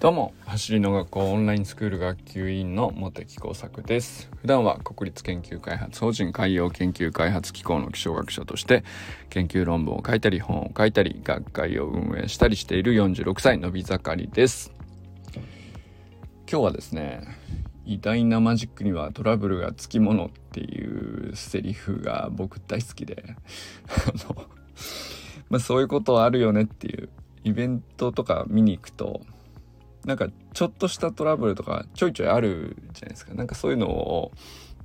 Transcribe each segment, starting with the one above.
どうも走りの学校オンラインスクール学級委員の茂木耕作です。普段は国立研究開発法人海洋研究開発機構の気象学者として研究論文を書いたり本を書いたり学会を運営したりしている46歳のび盛りです。今日はですね偉大なマジックにはトラブルがつきものっていうセリフが僕大好きで、まあ、そういうことあるよねっていうイベントとか見に行くとなんかちょっとしたトラブルとかちょいちょいあるじゃないですか。なんかそういうのを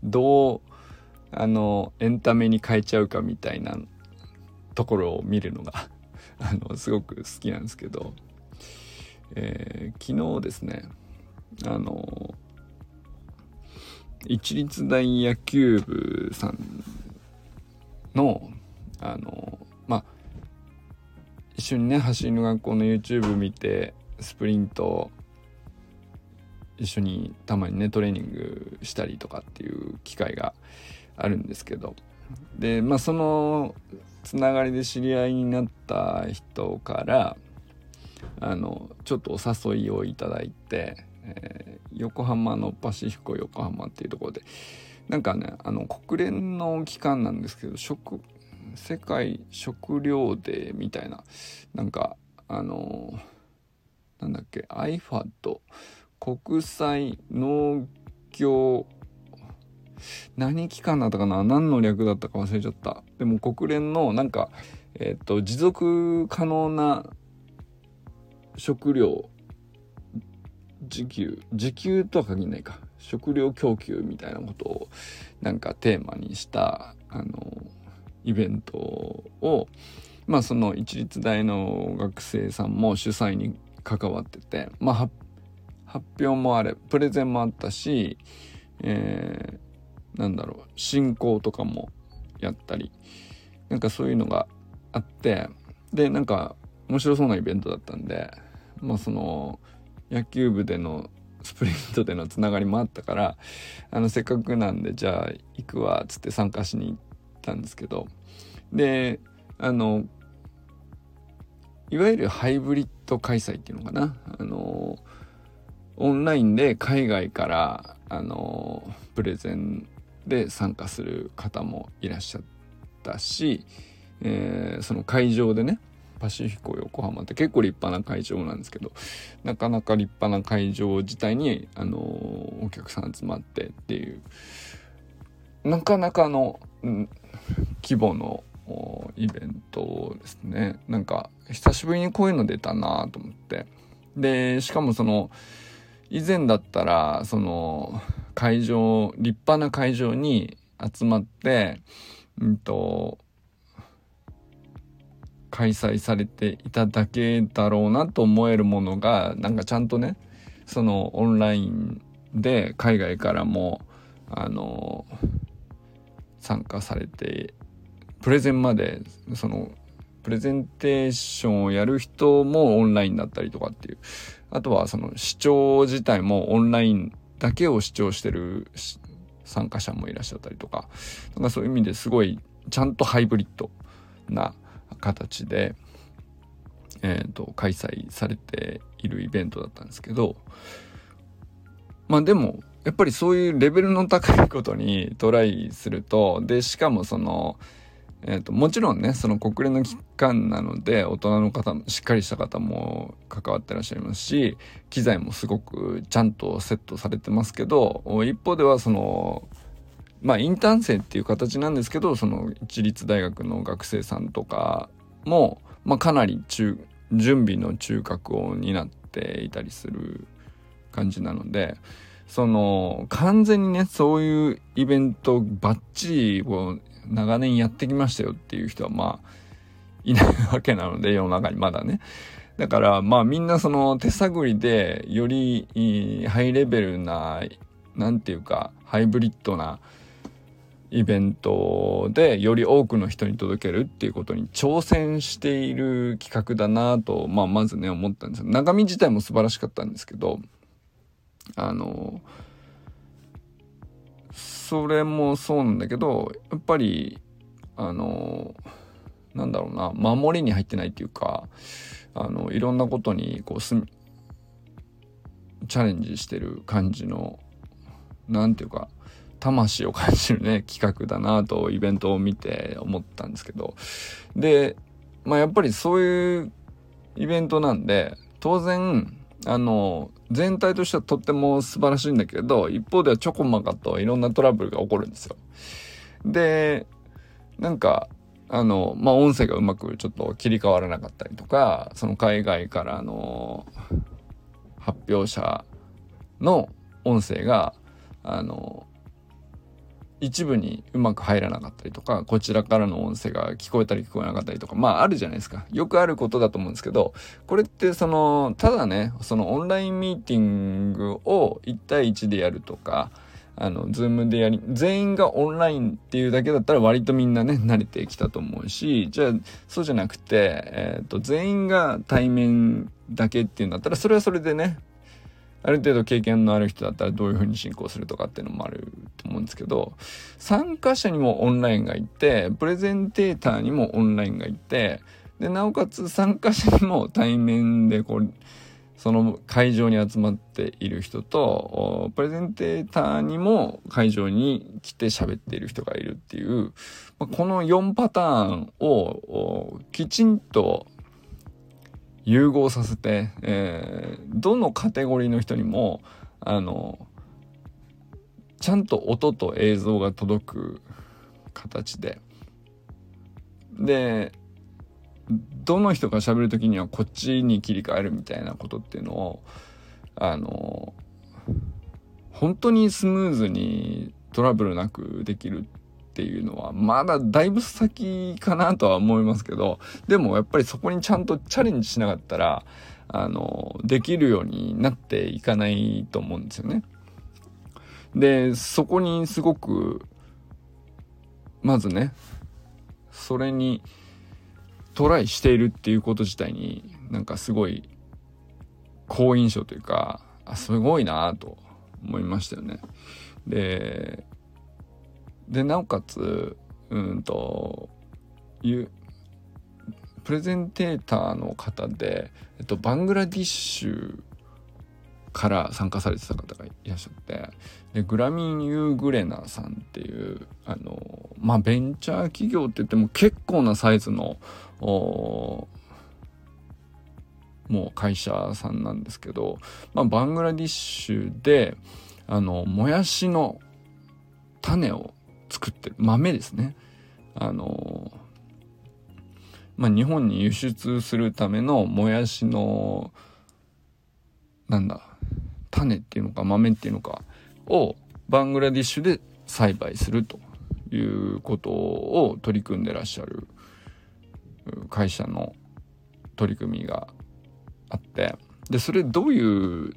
どうあのエンタメに変えちゃうかみたいなところを見るのが あのすごく好きなんですけど、えー、昨日ですねあの一律大野球部さんのあのまあ一緒にね走りの学校の YouTube 見てスプリント一緒にたまにねトレーニングしたりとかっていう機会があるんですけど。でまあそのつながりで知り合いになった人からあのちょっとお誘いをいただいて、えー、横浜のパシフィコ横浜っていうところでなんかねあの国連の機関なんですけど食世界食糧デーみたいななんかあのなんだっけ？IFAD 国際農業。何機関だったかな？何の略だったか忘れちゃった。でも国連のなんかえっ、と持続可能な食料自給自給とは限らないか。食料供給みたいなことをなんかテーマにしたあのイベントをまあその一律大の学生さんも主催に関わってて、まあ、発表もあれプレゼンもあったし、えー、なんだろう進行とかもやったりなんかそういうのがあってでなんか面白そうなイベントだったんでまあその野球部でのスプリントでのつながりもあったからあのせっかくなんでじゃあ行くわっつって参加しに行ったんですけどであのいわゆるハイブリッド開催っていうのかな？あのオンラインで海外からあのプレゼンで参加する方もいらっしゃったし、えー、その会場でねパシフィコ横浜って結構立派な会場なんですけどなかなか立派な会場自体にあのお客さん集まってっていうなかなかの、うん、規模のイベントですね。なんか久しぶりにこういうの出たなと思って。でしかもその以前だったらその会場立派な会場に集まってうんと開催されていただけだろうなと思えるものがなんかちゃんとねそのオンラインで海外からもあの参加されてプレゼンまでそのプレゼンテーションをやる人もオンラインだったりとかっていう。あとはその視聴自体もオンラインだけを視聴してる参加者もいらっしゃったりとか。なんかそういう意味ですごいちゃんとハイブリッドな形で、えーと、開催されているイベントだったんですけど。まあでもやっぱりそういうレベルの高いことにトライするとでしかもそのえーと、もちろんねその国連の機関なので大人の方しっかりした方も関わってらっしゃいますし機材もすごくちゃんとセットされてますけど一方ではそのまあインターン生っていう形なんですけどその一律大学の学生さんとかも、まあ、かなり中準備の中核を担っていたりする感じなので。その完全にねそういうイベントバッチリを長年やってきましたよっていう人はまあいないわけなので世の中にまだね。だからまあみんなその手探りでよりハイレベルな何て言うかハイブリッドなイベントでより多くの人に届けるっていうことに挑戦している企画だなと、まあ、まずね思ったんですよ。中身自体も素晴らしかったんですけどあのそれもそうなんだけどやっぱりあのなんだろうな守りに入ってないっていうかあのいろんなことにこうすチャレンジしてる感じの何て言うか魂を感じるね企画だなとイベントを見て思ったんですけど。でまあやっぱりそういうイベントなんで当然あの全体としてはとっても素晴らしいんだけど一方ではちょこまかといろんなトラブルが起こるんですよ。でなんかあのまあ音声がうまくちょっと切り替わらなかったりとかその海外からの発表者の音声があの一部にうまく入らなかったりとかこちらからの音声が聞こえたり聞こえなかったりとかまああるじゃないですか。よくあることだと思うんですけどこれってそのただねそのオンラインミーティングを1対1でやるとかあの、ズームでやり、全員がオンラインっていうだけだったら割とみんなね、慣れてきたと思うし、じゃあ、そうじゃなくて、えっ、ー、と、全員が対面だけっていうんだったら、それはそれでね、ある程度経験のある人だったらどういうふうに進行するとかっていうのもあると思うんですけど、参加者にもオンラインがいて、プレゼンテーターにもオンラインがいて、で、なおかつ参加者にも対面でこう、その会場に集まっている人と、プレゼンテーターにも会場に来て喋っている人がいるっていう、この4パターンをきちんと融合させて、えー、どのカテゴリーの人にもあのちゃんと音と映像が届く形で。でどの人が喋る時にはこっちに切り替えるみたいなことっていうのをあの本当にスムーズにトラブルなくできるっていうのはまだだいぶ先かなとは思いますけどでもやっぱりそこにちゃんとチャレンジしなかったらあのできるようになっていかないと思うんですよね。でそこにすごくまずねそれにトライしているっていうこと自体になんかすごい好印象というかあすごいなと思いましたよね。ででなおかつうんというプレゼンテーターの方で、えっと、バングラディッシュから参加されてた方がいらっしゃってでグラミン・ユー・グレナさんっていうあのまあベンチャー企業って言っても結構なサイズのもう会社さんなんですけど、まあ、バングラディッシュであのもやしの種を作ってる。豆ですね。あのまあ日本に輸出するためのもやしのなんだ種っていうのか豆っていうのかをバングラディッシュで栽培するということを取り組んでらっしゃる会社の取り組みがあって。でそれどういう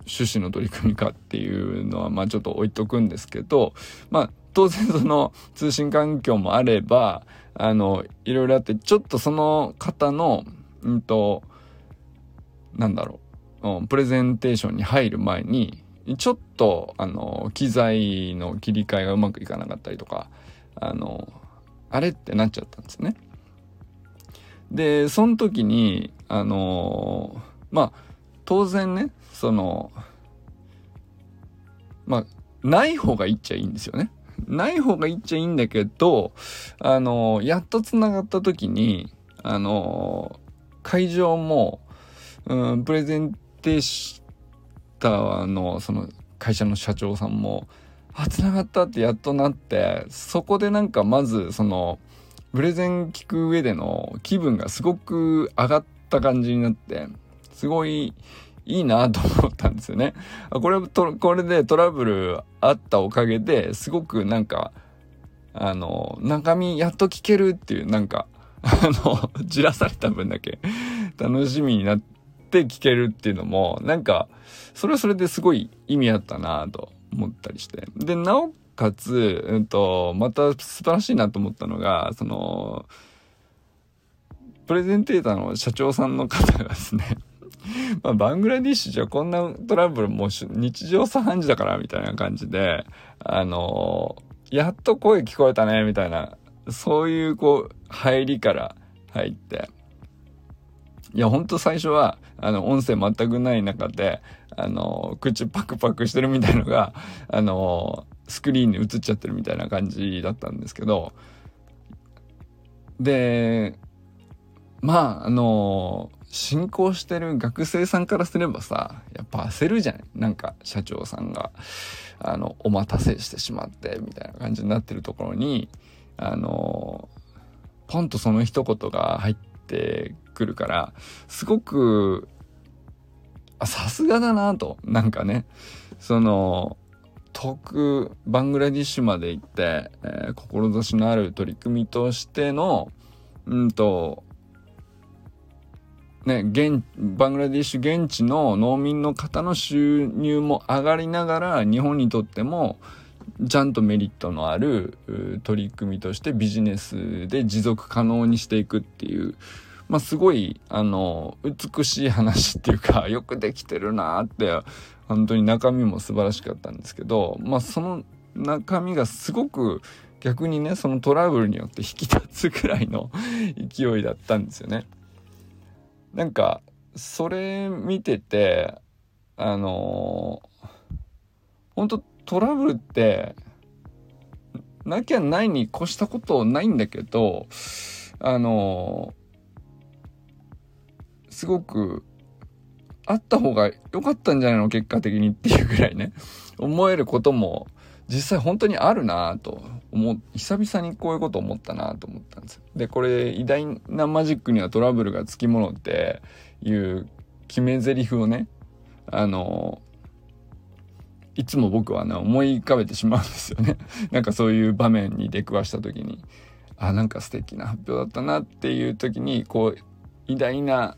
趣旨の取り組みかっていうのはまあちょっと置いとくんですけどまあ当然その通信環境もあればあのいろいろあってちょっとその方のうんとなんだろうプレゼンテーションに入る前にちょっとあの機材の切り替えがうまくいかなかったりとかあのあれってなっちゃったんですね。でその時にあのまあ当然ねそのまあない方がいいっちゃいいんですよね。ない方がいいっちゃいいんだけど、あの、やっと繋がった時に、あの、会場も、うん、プレゼンテーターの、その、会社の社長さんも、あ、繋がったってやっとなって、そこでなんかまず、その、プレゼン聞く上での気分がすごく上がった感じになって、すごいいいなと思ったんですよね。これと、これでトラブルあったおかげですごくなんか、あの、中身やっと聞けるっていうなんか、あの、じらされた分だけ楽しみになって聞けるっていうのも、なんか、それはそれですごい意味あったなと思ったりして。で、なおかつ、うんと、また素晴らしいなと思ったのが、その、プレゼンテーターの社長さんの方がですね まあ、バングラディッシュじゃこんなトラブルもう日常茶飯事だからみたいな感じで、あのー、やっと声聞こえたねみたいな、そういうこう、入りから入って、いや、ほんと最初は、あの、音声全くない中で、あの、口パクパクしてるみたいのが、あの、スクリーンに映っちゃってるみたいな感じだったんですけど、で、まあ、あの、進行してる学生さんからすればさ、やっぱ焦るじゃないなんか社長さんが、あの、お待たせしてしまって、みたいな感じになってるところに、あの、ポンとその一言が入ってくるから、すごく、あ、さすがだなと、なんかね、その、遠くバングラディッシュまで行って、えー、志のある取り組みとしての、うんと、ね、現、バングラディッシュ現地の農民の方の収入も上がりながら、日本にとっても、ちゃんとメリットのある取り組みとしてビジネスで持続可能にしていくっていう、まあ、すごい、あの、美しい話っていうか、よくできてるなって、本当に中身も素晴らしかったんですけど、まあ、その中身がすごく逆にね、そのトラブルによって引き立つくらいの 勢いだったんですよね。なんか、それ見てて、あの本当トラブルって、なきゃないに越したことないんだけど、あのすごく、あった方が良かったんじゃないの？結果的にっていうぐらいね、思えることも実際本当にあるなと。思う、久々にこういうこと思ったなと思ったんですよ。で、これ偉大なマジックにはトラブルがつきものっていう決め台詞をね、あの、いつも僕はね、思い浮かべてしまうんですよね。なんかそういう場面に出くわした時に、あ、なんか素敵な発表だったなっていう時に、こう、偉大な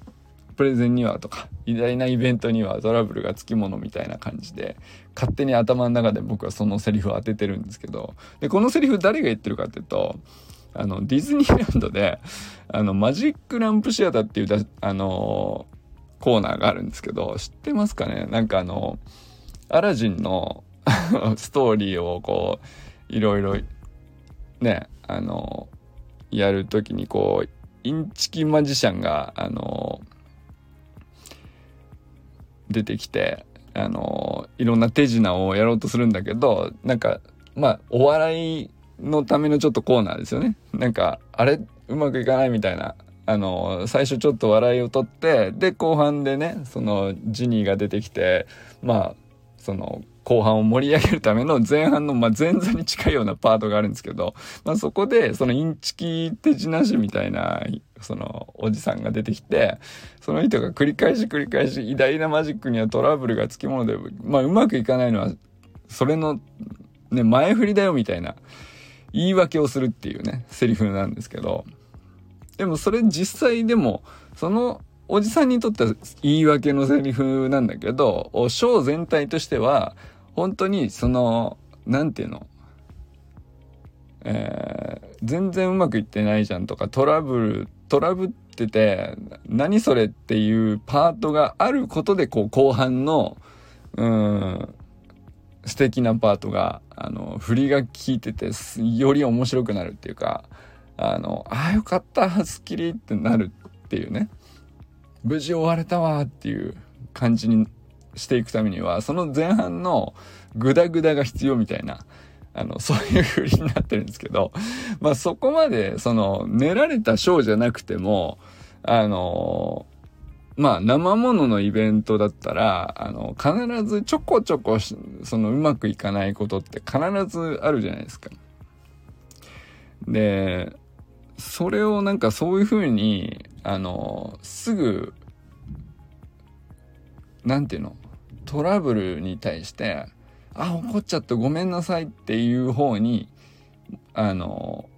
プレゼンにはとか、偉大なイベントにはトラブルがつきものみたいな感じで、勝手に頭の中で僕はそのセリフを当ててるんですけど、で、このセリフ誰が言ってるかっていうと、あの、ディズニーランドで、あの、マジックランプシアターっていうだ、あの、コーナーがあるんですけど、知ってますかね？なんかあの、アラジンの ストーリーをこう、いろいろ、ね、あの、やるときにこう、インチキマジシャンが、あの、出てきて、あの、いろんな手品をやろうとするんだけど、なんか、まあ、お笑いのためのちょっとコーナーですよね。なんか、あれ、うまくいかないみたいな。あの、最初ちょっと笑いを取って、で、後半でね、その、ジニーが出てきて、まあ、その、後半を盛り上げるための前半の、まあ、前座に近いようなパートがあるんですけど、まあ、そこで、そのインチキ手品師みたいな、その、おじさんが出てきて、その人が繰り返し繰り返し、偉大なマジックにはトラブルがつきもので、まあ、うまくいかないのは、それの、ね、前振りだよみたいな、言い訳をするっていうね、セリフなんですけど、でもそれ実際でも、そのおじさんにとっては言い訳のセリフなんだけど、ショー全体としては、本当にその、なんていうの、えー、全然うまくいってないじゃんとか、トラブル、トラブってて、何それっていうパートがあることで、こう、後半の、うん、素敵なパートが、あの、振りが効いてて、より面白くなるっていうか、あの、ああ、よかった、スッキリってなるっていうね。無事終われたわっていう感じにしていくためには、その前半のグダグダが必要みたいな、あの、そういう風になってるんですけど、まあそこまで、その、練られたショーじゃなくても、あの、まあ生もののイベントだったら、あの、必ずちょこちょこ、そのうまくいかないことって必ずあるじゃないですか。で、それをなんかそういう風に、あの、すぐ、なんていうの、トラブルに対して、あ、怒っちゃってごめんなさいっていう方に、あの、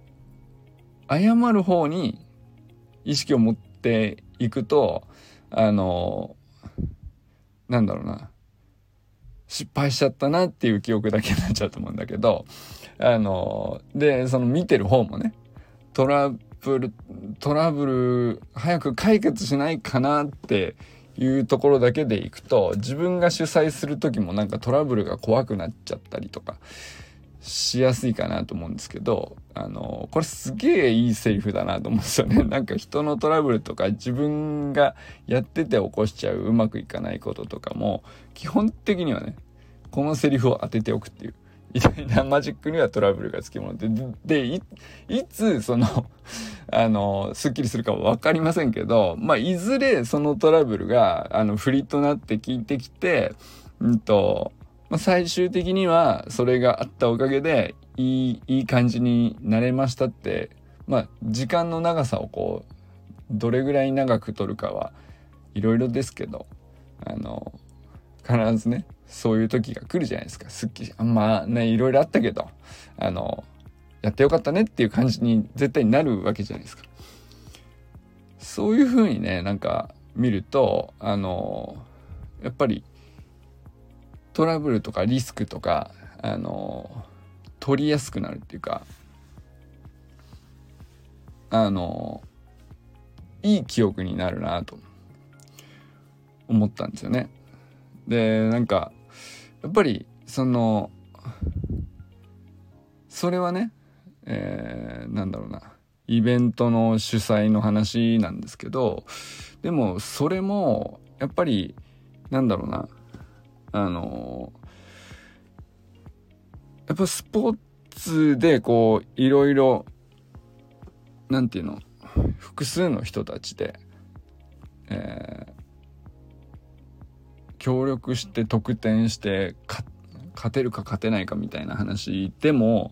謝る方に意識を持っていくと、あの、なんだろうな、失敗しちゃったなっていう記憶だけになっちゃうと思うんだけど、あの、で、その見てる方もね、トラブル、トラブル早く解決しないかなっていうところだけでいくと、自分が主催する時もなんかトラブルが怖くなっちゃったりとかしやすいかなと思うんですけど、あの、これすげえいいセリフだなと思うんですよね。なんか人のトラブルとか自分がやってて起こしちゃううまくいかないこととかも、基本的にはね、このセリフを当てておくっていう。みたいなマジックにはトラブルがつきもので、で、い、いつ、その あの、スッキリするかはわかりませんけど、まあ、いずれそのトラブルが、あの、振りとなって効いてきて、うんと、まあ、最終的にはそれがあったおかげでいいいい感じになれましたってまあ時間の長さをこうどれぐらい長く取るかはいろいろですけどあの必ずねそういう時が来るじゃないですかすっきりまあねいろいろあったけどあのやってよかったねっていう感じに絶対になるわけじゃないですかそういう風にねなんか見るとあのやっぱりトラブルとかリスクとかあの取りやすくなるっていうかあのいい記憶になるなと思ったんですよね。でなんかやっぱりそのそれはね、えー、なんだろうな。イベントの主催の話なんですけどでもそれもやっぱりなんだろうな。あのやっぱスポーツでこういろいろなんていうの複数の人たちで、えー、協力して得点して勝てるか勝てないかみたいな話でも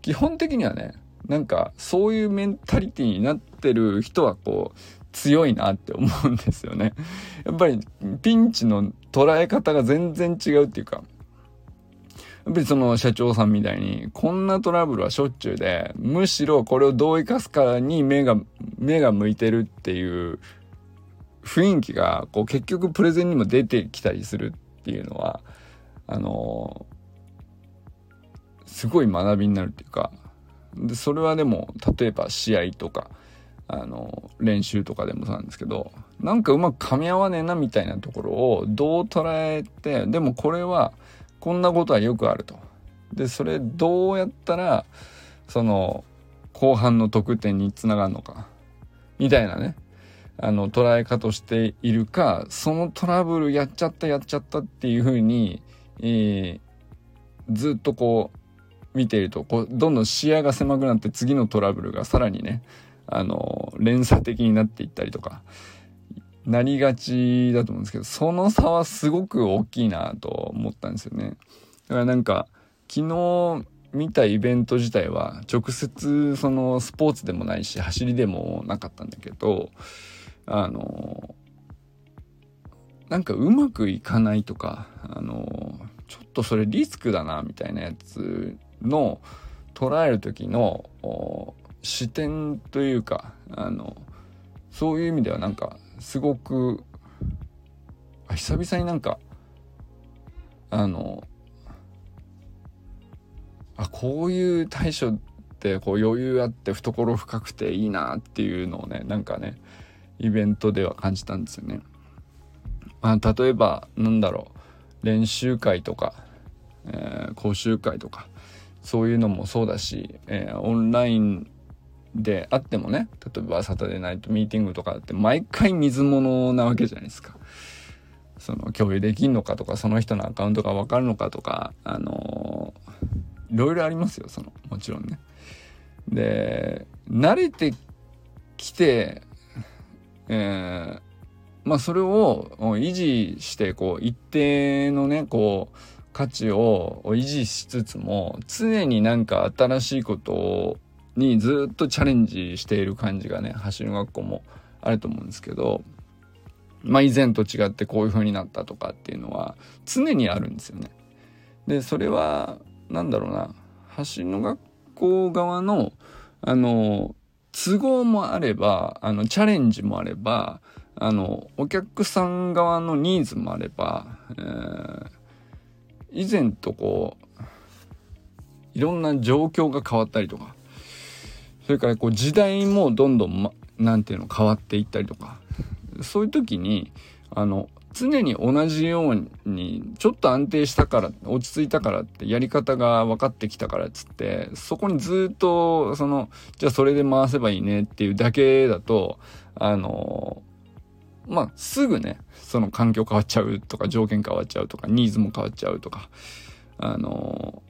基本的にはねなんかそういうメンタリティーになってる人はこう強いなって思うんですよね。やっぱりピンチの捉え方が全然違うっていうか、やっぱりその社長さんみたいに、こんなトラブルはしょっちゅうで、むしろこれをどう生かすかに目が、目が向いてるっていう雰囲気が、こう結局プレゼンにも出てきたりするっていうのは、あのすごい学びになるっていうか、で、それはでも、例えば試合とか、あの、練習とかでもそうなんですけど、なんかうまく噛み合わねえなみたいなところをどう捉えて、でもこれは、こんなことはよくあると。で、それどうやったら、その、後半の得点につながるのか、みたいなね、あの、捉え方をしているか、そのトラブルやっちゃったやっちゃったっていうふうに、えー、ずっとこう、見ていると、こう、どんどん視野が狭くなって次のトラブルがさらにね、あの、連鎖的になっていったりとか、なりがちだと思うんですけど、その差はすごく大きいなと思ったんですよね。だからなんか、昨日見たイベント自体は直接そのスポーツでもないし走りでもなかったんだけどあのなんかうまくいかないとかあのちょっとそれリスクだなみたいなやつの捉える時の視点というかあのそういう意味ではなんかすごく久々になんかあのあこういう対処ってこう余裕あって懐深くていいなっていうのをねなんかねイベントでは感じたんですよね。まあ、例えばなんだろう練習会とか、えー、講習会とかそういうのもそうだし、えー、オンラインであってもね例えばサタデーナイトミーティングとかって毎回水物なわけじゃないですか。その共有できんのかとかその人のアカウントが分かるのかとかあのー、いろいろありますよそのもちろんね。で慣れてきて、えー、まあそれを維持してこう一定のねこう価値を維持しつつも常になんか新しいことにずっとチャレンジしている感じがね走る学校もあると思うんですけどまあ以前と違ってこういう風になったとかっていうのは常にあるんですよね。でそれは何だろうな走の学校側のあの都合もあればあのチャレンジもあればあのお客さん側のニーズもあれば、えー、以前とこういろんな状況が変わったりとかそれからこう時代もどんどん、ま、なんていうの変わっていったりとかそういう時にあの常に同じようにちょっと安定したから落ち着いたからってやり方が分かってきたからっつってそこにずっとそのじゃあそれで回せばいいねっていうだけだとあのまあすぐねその環境変わっちゃうとか条件変わっちゃうとかニーズも変わっちゃうとかあの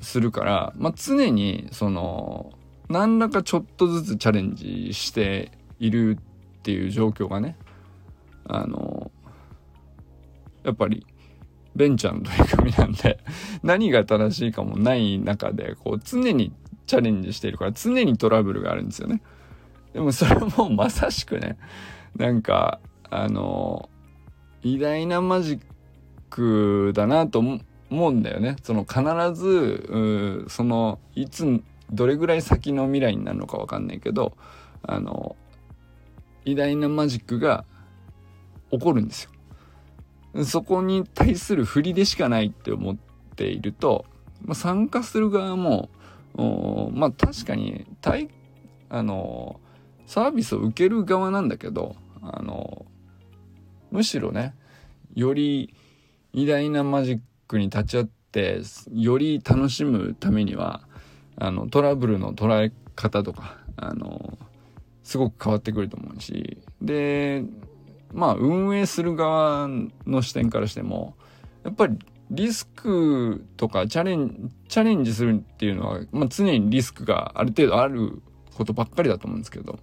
するから、まあ、常にその何らかちょっとずつチャレンジしているっていう状況がねあのやっぱりベンチャーの取り組みなんで 何が正しいかもない中でこう常にチャレンジしているから常にトラブルがあるんですよね。でもそれもまさしくねなんかあの偉大なマジックだなと思うんだよね。その必ずそのいつどれぐらい先の未来になるのか分かんないけどあの偉大なマジックが起こるんですよ。そこに対する振りでしかないって思っていると、まあ、参加する側もまあ確かにあのサービスを受ける側なんだけどあのむしろねより偉大なマジックに立ち会ってより楽しむためにはあのトラブルの捉え方とかあのすごく変わってくると思うしでまあ運営する側の視点からしてもやっぱりリスクとかチャレンチャレンジするっていうのは、まあ、常にリスクがある程度あることばっかりだと思うんですけど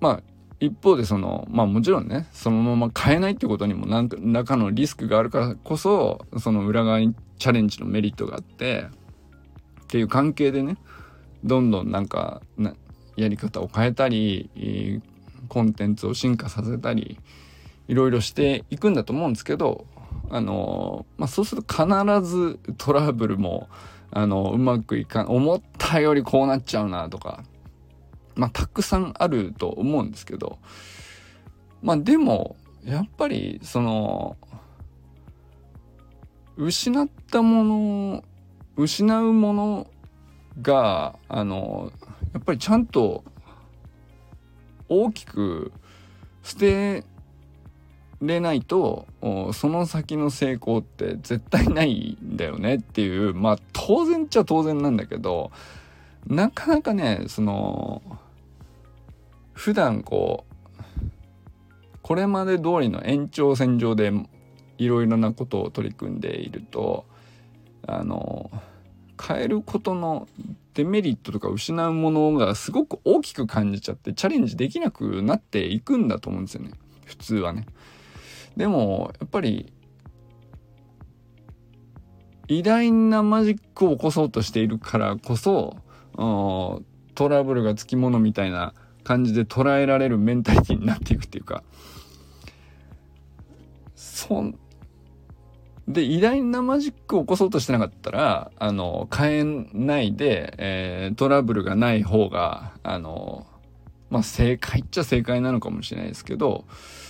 まあ一方でそのまあもちろんねそのまま変えないってことにも何らかのリスクがあるからこそその裏側にチャレンジのメリットがあってっていう関係でねどんどんなんかなやり方を変えたりコンテンツを進化させたりいろいろしていくんだと思うんですけどあのまあそうすると必ずトラブルもあのうまくいかん思ったよりこうなっちゃうなとかまあたくさんあると思うんですけどまあでもやっぱりその失ったもの失うものがあのやっぱりちゃんと大きく捨てれないとその先の成功って絶対ないんだよねっていう。まあ当然っちゃ当然なんだけどなかなかねその普段こうこれまで通りの延長線上でいろいろなことを取り組んでいるとあの変えることのデメリットとか失うものがすごく大きく感じちゃってチャレンジできなくなっていくんだと思うんですよね普通はね。でもやっぱり偉大なマジックを起こそうとしているからこそトラブルがつきものみたいな感じで捉えられるメンタリティになっていくっていうかそで、偉大なマジックを起こそうとしてなかったら、あの、変えないで、えー、トラブルがない方が、あの、まあ、正解っちゃ正解なのかもしれないですけど、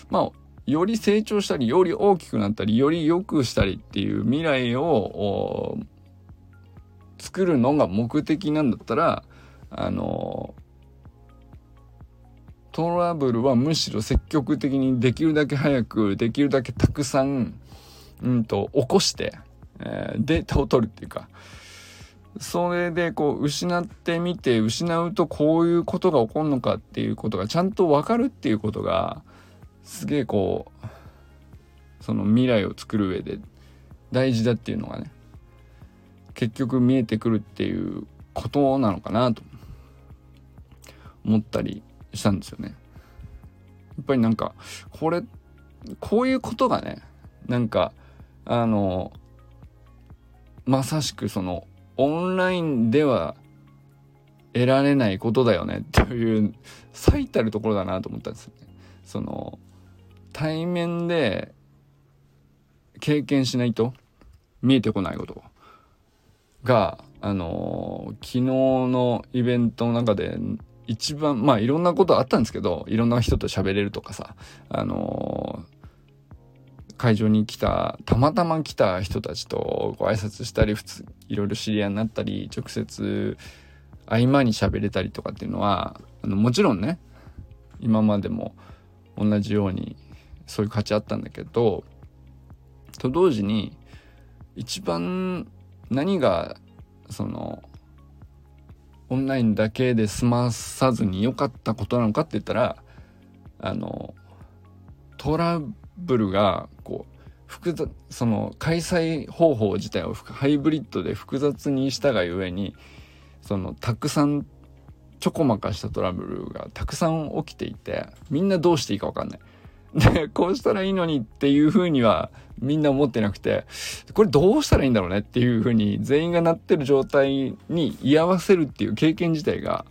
まあ、より成長したり、より大きくなったり、より良くしたりっていう未来を作るのが目的なんだったら、あの、トラブルはむしろ積極的にできるだけ早く、できるだけたくさん、うんと、起こして、えー、データを取るっていうか、それでこう失ってみて失うとこういうことが起こるのかっていうことがちゃんと分かるっていうことがすげえこうその未来を作る上で大事だっていうのがね結局見えてくるっていうことなのかなと思ったりしたんですよね。やっぱりなんかこれこういうことがねなんかあのまさしくそのオンラインでは得られないことだよねっていう最たるところだなと思ったんですよね。その対面で経験しないと見えてこないことがあの昨日のイベントの中で一番まあいろんなことあったんですけどいろんな人と喋れるとかさあの会場に来たたまたま来た人たちとご挨拶したり普通いろいろ知り合いになったり直接合間に喋れたりとかっていうのはあのもちろんね今までも同じようにそういう価値あったんだけどと同時に一番何がそのオンラインだけで済まさずに良かったことなのかって言ったらあのトラブルがこう複雑その開催方法自体をハイブリッドで複雑にしたがゆえにそのたくさんちょこまかしたトラブルがたくさん起きていてみんなどうしていいか分かんない。でこうしたらいいのにっていうふうにはみんな思ってなくてこれどうしたらいいんだろうねっていうふうに全員がなってる状態に居合わせるっていう経験自体が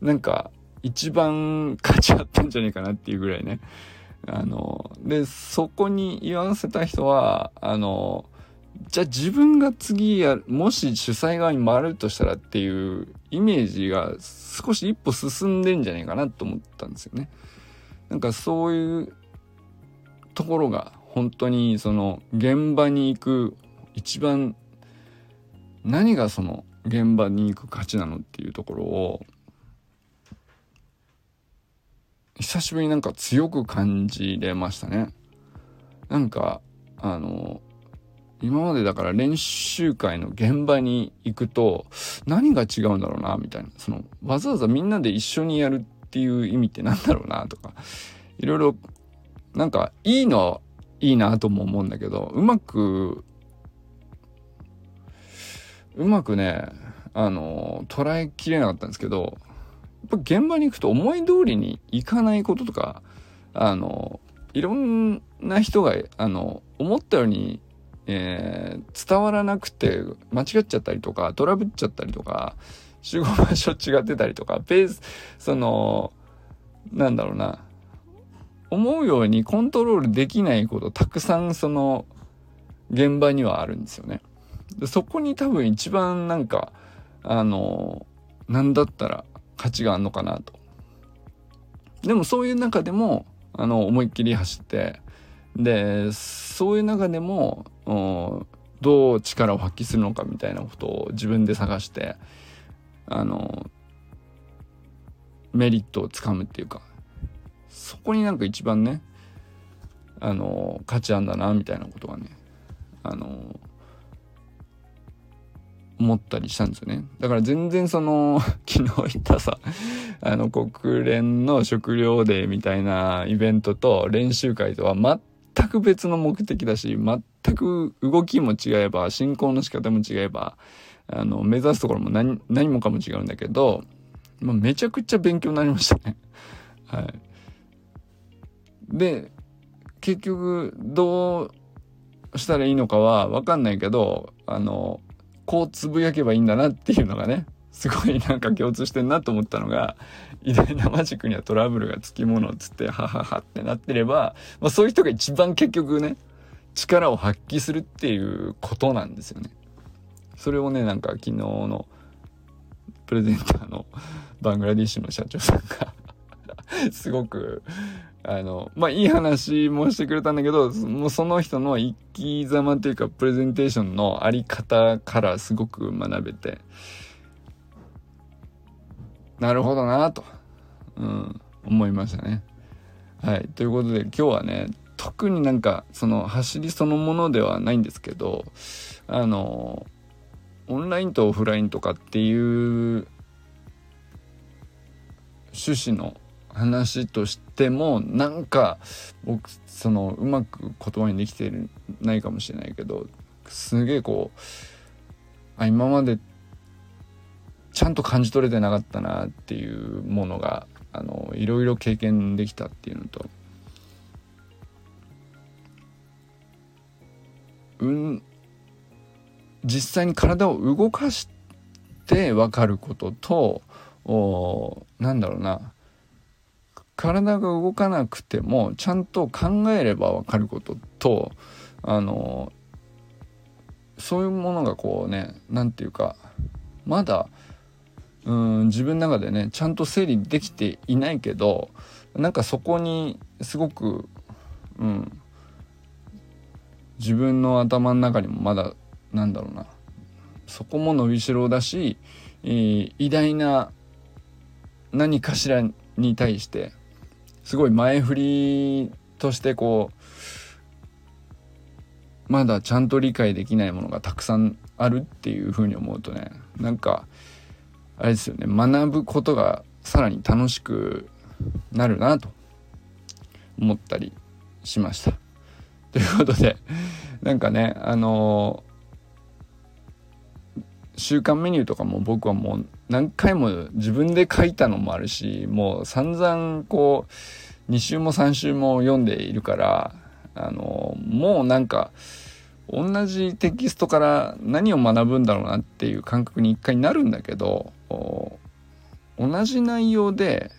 なんか一番価値あったんじゃないかなっていうぐらいねあの、で、そこに言わせた人は、あの、じゃあ自分が次や、もし主催側に回るとしたらっていうイメージが少し一歩進んでんじゃないかなと思ったんですよね。なんかそういうところが本当にその現場に行く一番何がその現場に行く価値なのっていうところを久しぶりになんか強く感じれましたね。なんか、あの、今までだから練習会の現場に行くと何が違うんだろうな、みたいな。その、わざわざみんなで一緒にやるっていう意味って何だろうな、とか。いろいろ、なんか、いいのはいいなとも思うんだけど、うまく、うまくね、あの、捉えきれなかったんですけど、ぱ現場に行くと思い通りにいかないこととか、あの、いろんな人が、あの、思ったように、えー、伝わらなくて間違っちゃったりとか、トラブっちゃったりとか、集合場所違ってたりとか、ペース、その、なんだろうな、思うようにコントロールできないことたくさんその現場にはあるんですよね。でそこに多分一番なんか、あの、なんだったら価値があるのかなと。でもそういう中でもあの思いっきり走ってでそういう中でもどう力を発揮するのかみたいなことを自分で探してあのメリットをつかむっていうかそこになんか一番ねあの価値あんだなみたいなことがねあの思ったりしたんですよね。だから全然その、昨日言ったさ、あの国連の食料デーみたいなイベントと練習会とは全く別の目的だし、全く動きも違えば、進行の仕方も違えば、あの、目指すところも何、何もかも違うんだけど、まあ、めちゃくちゃ勉強になりましたね。はい。で、結局、どうしたらいいのかはわかんないけど、あの、こうつぶやけばいいんだなっていうのがねすごいなんか共通してんなと思ったのが偉大なマジックにはトラブルがつきものっつってはははってなってれば、まあ、そういう人が一番結局ね力を発揮するっていうことなんですよね。それをねなんか昨日のプレゼンターのバングラディッシュの社長さんがすごくあの、まあ、いい話もしてくれたんだけど、もうその人の生き様というか、プレゼンテーションのあり方からすごく学べて、なるほどなと、うん、思いましたね。はい。ということで、今日はね、特になんか、その走りそのものではないんですけど、あの、オンラインとオフラインとかっていう趣旨の話としてもなんか僕そのうまく言葉にできてないかもしれないけどすげえこうあ今までちゃんと感じ取れてなかったなっていうものがあのいろいろ経験できたっていうのとうん実際に体を動かして分かることとおなんだろうな。体が動かなくてもちゃんと考えれば分かることとあのそういうものがこうね何て言うかまだうん自分の中でねちゃんと整理できていないけどなんかそこにすごくうん自分の頭の中にもまだなんだろうなそこも伸びしろだし、えー、偉大な何かしらに対してすごい前振りとしてこうまだちゃんと理解できないものがたくさんあるっていうふうに思うとねなんかあれですよね学ぶことがさらに楽しくなるなと思ったりしました。ということでなんかねあの週間メニューとかも僕はもう何回も自分で書いたのもあるしもう散々こう2週も3週も読んでいるからあのもうなんか同じテキストから何を学ぶんだろうなっていう感覚に一回なるんだけど同じ内容で、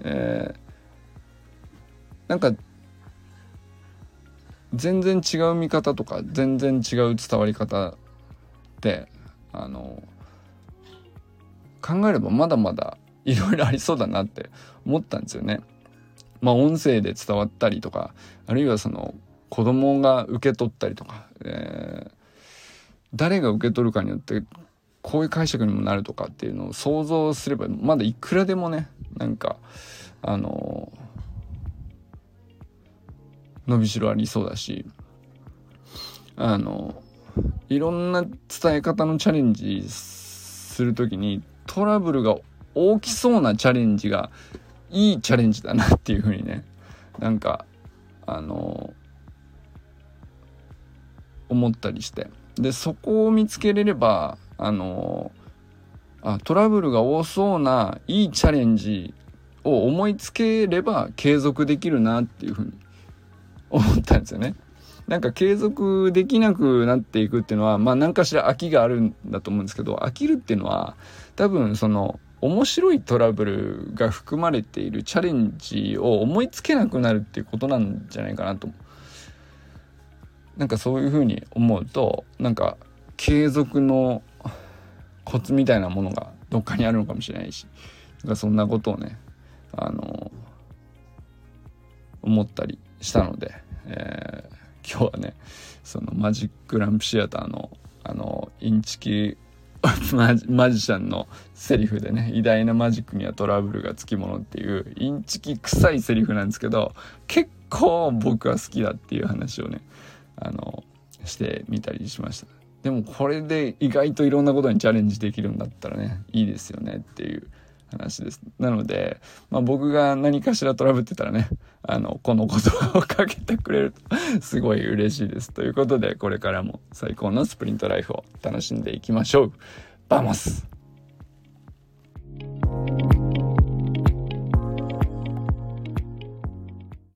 えー、なんか全然違う見方とか全然違う伝わり方ってあの考えればまだまだいろいろありそうだなって思ったんですよね。まあ音声で伝わったりとかあるいはその子供が受け取ったりとか、えー、誰が受け取るかによってこういう解釈にもなるとかっていうのを想像すればまだいくらでもねなんかあの伸びしろありそうだしあのいろんな伝え方のチャレンジする時にトラブルが大きそうなチャレンジがいいチャレンジだなっていうふうにねなんかあの思ったりしてでそこを見つけれればあのあトラブルが多そうないいチャレンジを思いつければ継続できるなっていうふうに思ったんですよね。なんか継続できなくなっていくっていうのはまあ何かしら飽きがあるんだと思うんですけど飽きるっていうのは多分その面白いトラブルが含まれているチャレンジを思いつけなくなるっていうことなんじゃないかなと。なんかそういうふうに思うとなんか継続のコツみたいなものがどっかにあるのかもしれないしなんかそんなことをねあの思ったりしたので、えー、今日はねそのマジックランプシアターのあのインチキ マジマジシャンのセリフでね偉大なマジックにはトラブルがつきものっていうインチキ臭いセリフなんですけど結構僕は好きだっていう話をねあのしてみたりしました。でもこれで意外といろんなことにチャレンジできるんだったらねいいですよねっていう話です。なので、まあ、僕が何かしらトラブってたらね、あの、この言葉をかけてくれると すごい嬉しいです。ということで、これからも最高のスプリントライフを楽しんでいきましょう。 Vamos